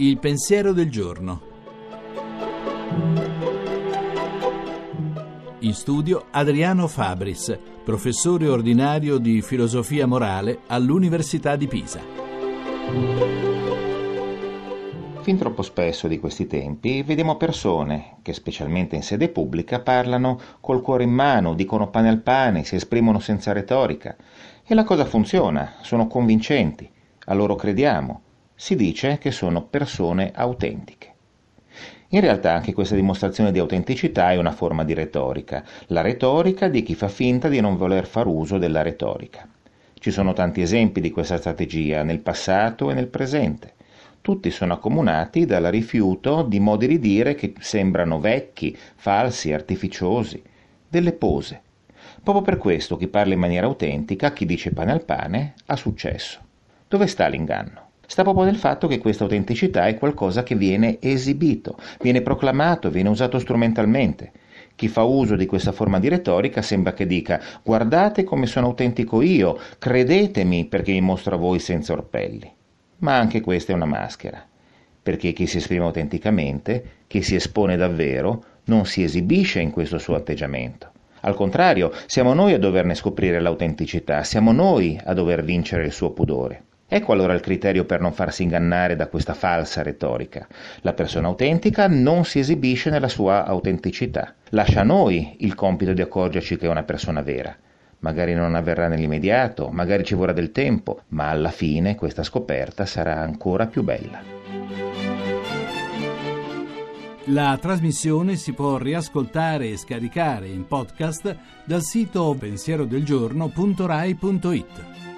Il pensiero del giorno. In studio Adriano Fabris, professore ordinario di filosofia morale all'Università di Pisa. Fin troppo spesso di questi tempi vediamo persone che, specialmente in sede pubblica, parlano col cuore in mano, dicono pane al pane, si esprimono senza retorica. E la cosa funziona, sono convincenti, a loro crediamo si dice che sono persone autentiche. In realtà anche questa dimostrazione di autenticità è una forma di retorica, la retorica di chi fa finta di non voler far uso della retorica. Ci sono tanti esempi di questa strategia nel passato e nel presente. Tutti sono accomunati dal rifiuto di modi di dire che sembrano vecchi, falsi, artificiosi, delle pose. Proprio per questo chi parla in maniera autentica, chi dice pane al pane, ha successo. Dove sta l'inganno? Sta proprio nel fatto che questa autenticità è qualcosa che viene esibito, viene proclamato, viene usato strumentalmente. Chi fa uso di questa forma di retorica sembra che dica guardate come sono autentico io, credetemi perché mi mostro a voi senza orpelli. Ma anche questa è una maschera, perché chi si esprime autenticamente, chi si espone davvero, non si esibisce in questo suo atteggiamento. Al contrario, siamo noi a doverne scoprire l'autenticità, siamo noi a dover vincere il suo pudore. Ecco allora il criterio per non farsi ingannare da questa falsa retorica. La persona autentica non si esibisce nella sua autenticità. Lascia a noi il compito di accorgerci che è una persona vera. Magari non avverrà nell'immediato, magari ci vorrà del tempo, ma alla fine questa scoperta sarà ancora più bella. La trasmissione si può riascoltare e scaricare in podcast dal sito pensierodelgiorno.rai.it.